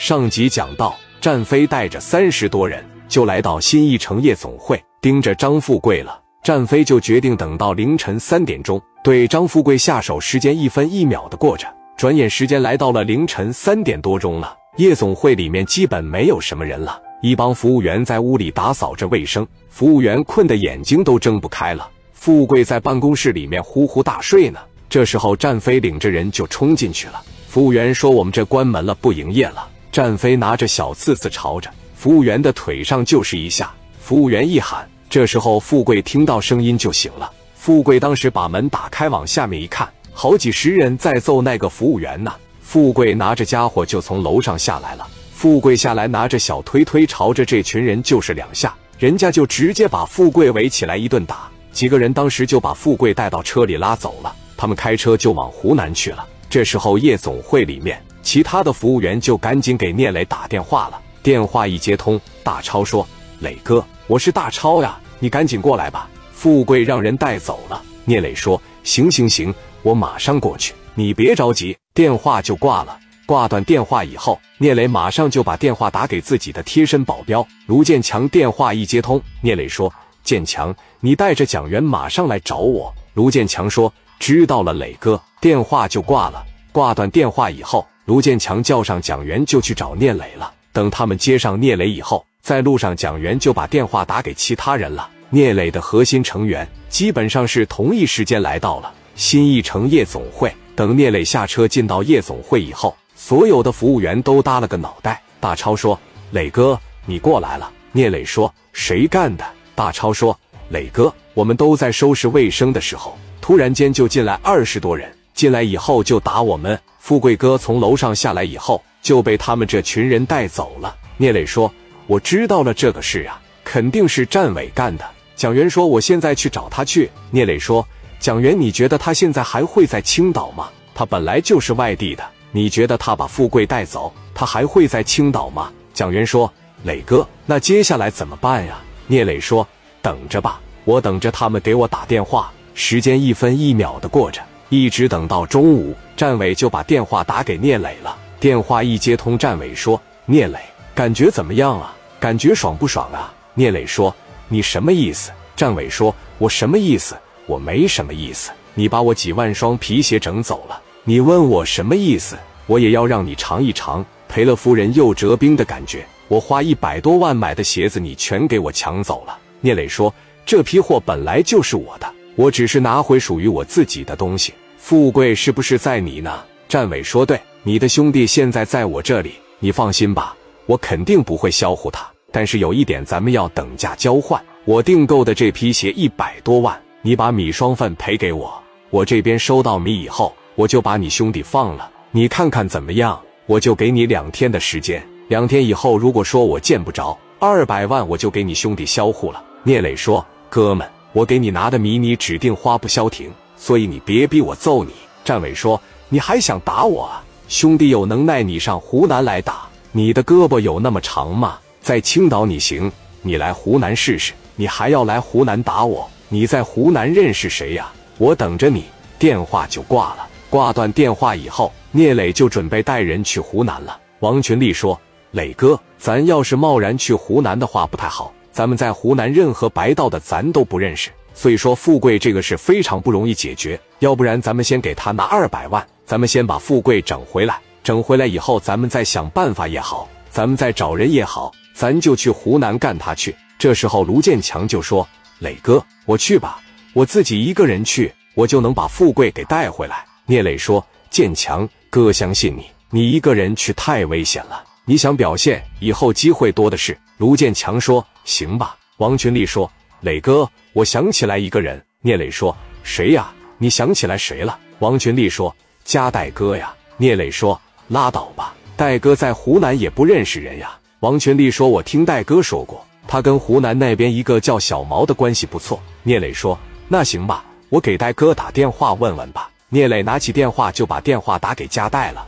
上集讲到，战飞带着三十多人就来到新一城夜总会，盯着张富贵了。战飞就决定等到凌晨三点钟，对张富贵下手，时间一分一秒的过着。转眼时间来到了凌晨三点多钟了，夜总会里面基本没有什么人了。一帮服务员在屋里打扫着卫生，服务员困得眼睛都睁不开了。富贵在办公室里面呼呼大睡呢。这时候，战飞领着人就冲进去了。服务员说：“我们这关门了，不营业了。”战飞拿着小刺刺朝着服务员的腿上就是一下，服务员一喊，这时候富贵听到声音就醒了。富贵当时把门打开，往下面一看，好几十人在揍那个服务员呢。富贵拿着家伙就从楼上下来了。富贵下来拿着小推推，朝着这群人就是两下，人家就直接把富贵围起来一顿打。几个人当时就把富贵带到车里拉走了，他们开车就往湖南去了。这时候夜总会里面。其他的服务员就赶紧给聂磊打电话了。电话一接通，大超说：“磊哥，我是大超呀，你赶紧过来吧。”富贵让人带走了。聂磊说：“行行行，我马上过去，你别着急。”电话就挂了。挂断电话以后，聂磊马上就把电话打给自己的贴身保镖卢建强。电话一接通，聂磊说：“建强，你带着蒋元马上来找我。”卢建强说：“知道了，磊哥。”电话就挂了。挂断电话以后。卢建强叫上蒋元就去找聂磊了。等他们接上聂磊以后，在路上蒋元就把电话打给其他人了。聂磊的核心成员基本上是同一时间来到了新一城夜总会。等聂磊下车进到夜总会以后，所有的服务员都耷了个脑袋。大超说：“磊哥，你过来了。”聂磊说：“谁干的？”大超说：“磊哥，我们都在收拾卫生的时候，突然间就进来二十多人，进来以后就打我们。”富贵哥从楼上下来以后，就被他们这群人带走了。聂磊说：“我知道了这个事啊，肯定是战伟干的。”蒋元说：“我现在去找他去。”聂磊说：“蒋元，你觉得他现在还会在青岛吗？他本来就是外地的。你觉得他把富贵带走，他还会在青岛吗？”蒋元说：“磊哥，那接下来怎么办呀？”聂磊说：“等着吧，我等着他们给我打电话。时间一分一秒的过着。”一直等到中午，战伟就把电话打给聂磊了。电话一接通，战伟说：“聂磊，感觉怎么样啊？感觉爽不爽啊？”聂磊说：“你什么意思？”战伟说：“我什么意思？我没什么意思。你把我几万双皮鞋整走了，你问我什么意思？我也要让你尝一尝赔了夫人又折兵的感觉。我花一百多万买的鞋子，你全给我抢走了。”聂磊说：“这批货本来就是我的。”我只是拿回属于我自己的东西，富贵是不是在你呢？战伟说：“对，你的兄弟现在在我这里，你放心吧，我肯定不会销户他。但是有一点，咱们要等价交换。我订购的这批鞋一百多万，你把米双份赔给我，我这边收到米以后，我就把你兄弟放了。你看看怎么样？我就给你两天的时间，两天以后如果说我见不着二百万，我就给你兄弟销户了。”聂磊说：“哥们。”我给你拿的米，你指定花不消停，所以你别逼我揍你。战伟说：“你还想打我？兄弟有能耐，你上湖南来打。你的胳膊有那么长吗？在青岛你行，你来湖南试试。你还要来湖南打我？你在湖南认识谁呀？我等着你。”电话就挂了。挂断电话以后，聂磊就准备带人去湖南了。王群力说：“磊哥，咱要是贸然去湖南的话，不太好。”咱们在湖南任何白道的咱都不认识，所以说富贵这个是非常不容易解决。要不然咱们先给他拿二百万，咱们先把富贵整回来，整回来以后咱们再想办法也好，咱们再找人也好，咱就去湖南干他去。这时候卢建强就说：“磊哥，我去吧，我自己一个人去，我就能把富贵给带回来。”聂磊说：“建强哥，相信你，你一个人去太危险了。你想表现，以后机会多的是。”卢建强说：“行吧。”王群力说：“磊哥，我想起来一个人。”聂磊说：“谁呀？你想起来谁了？”王群力说：“加代哥呀。”聂磊说：“拉倒吧，戴哥在湖南也不认识人呀。”王群力说：“我听戴哥说过，他跟湖南那边一个叫小毛的关系不错。”聂磊说：“那行吧，我给戴哥打电话问问吧。”聂磊拿起电话就把电话打给加代了。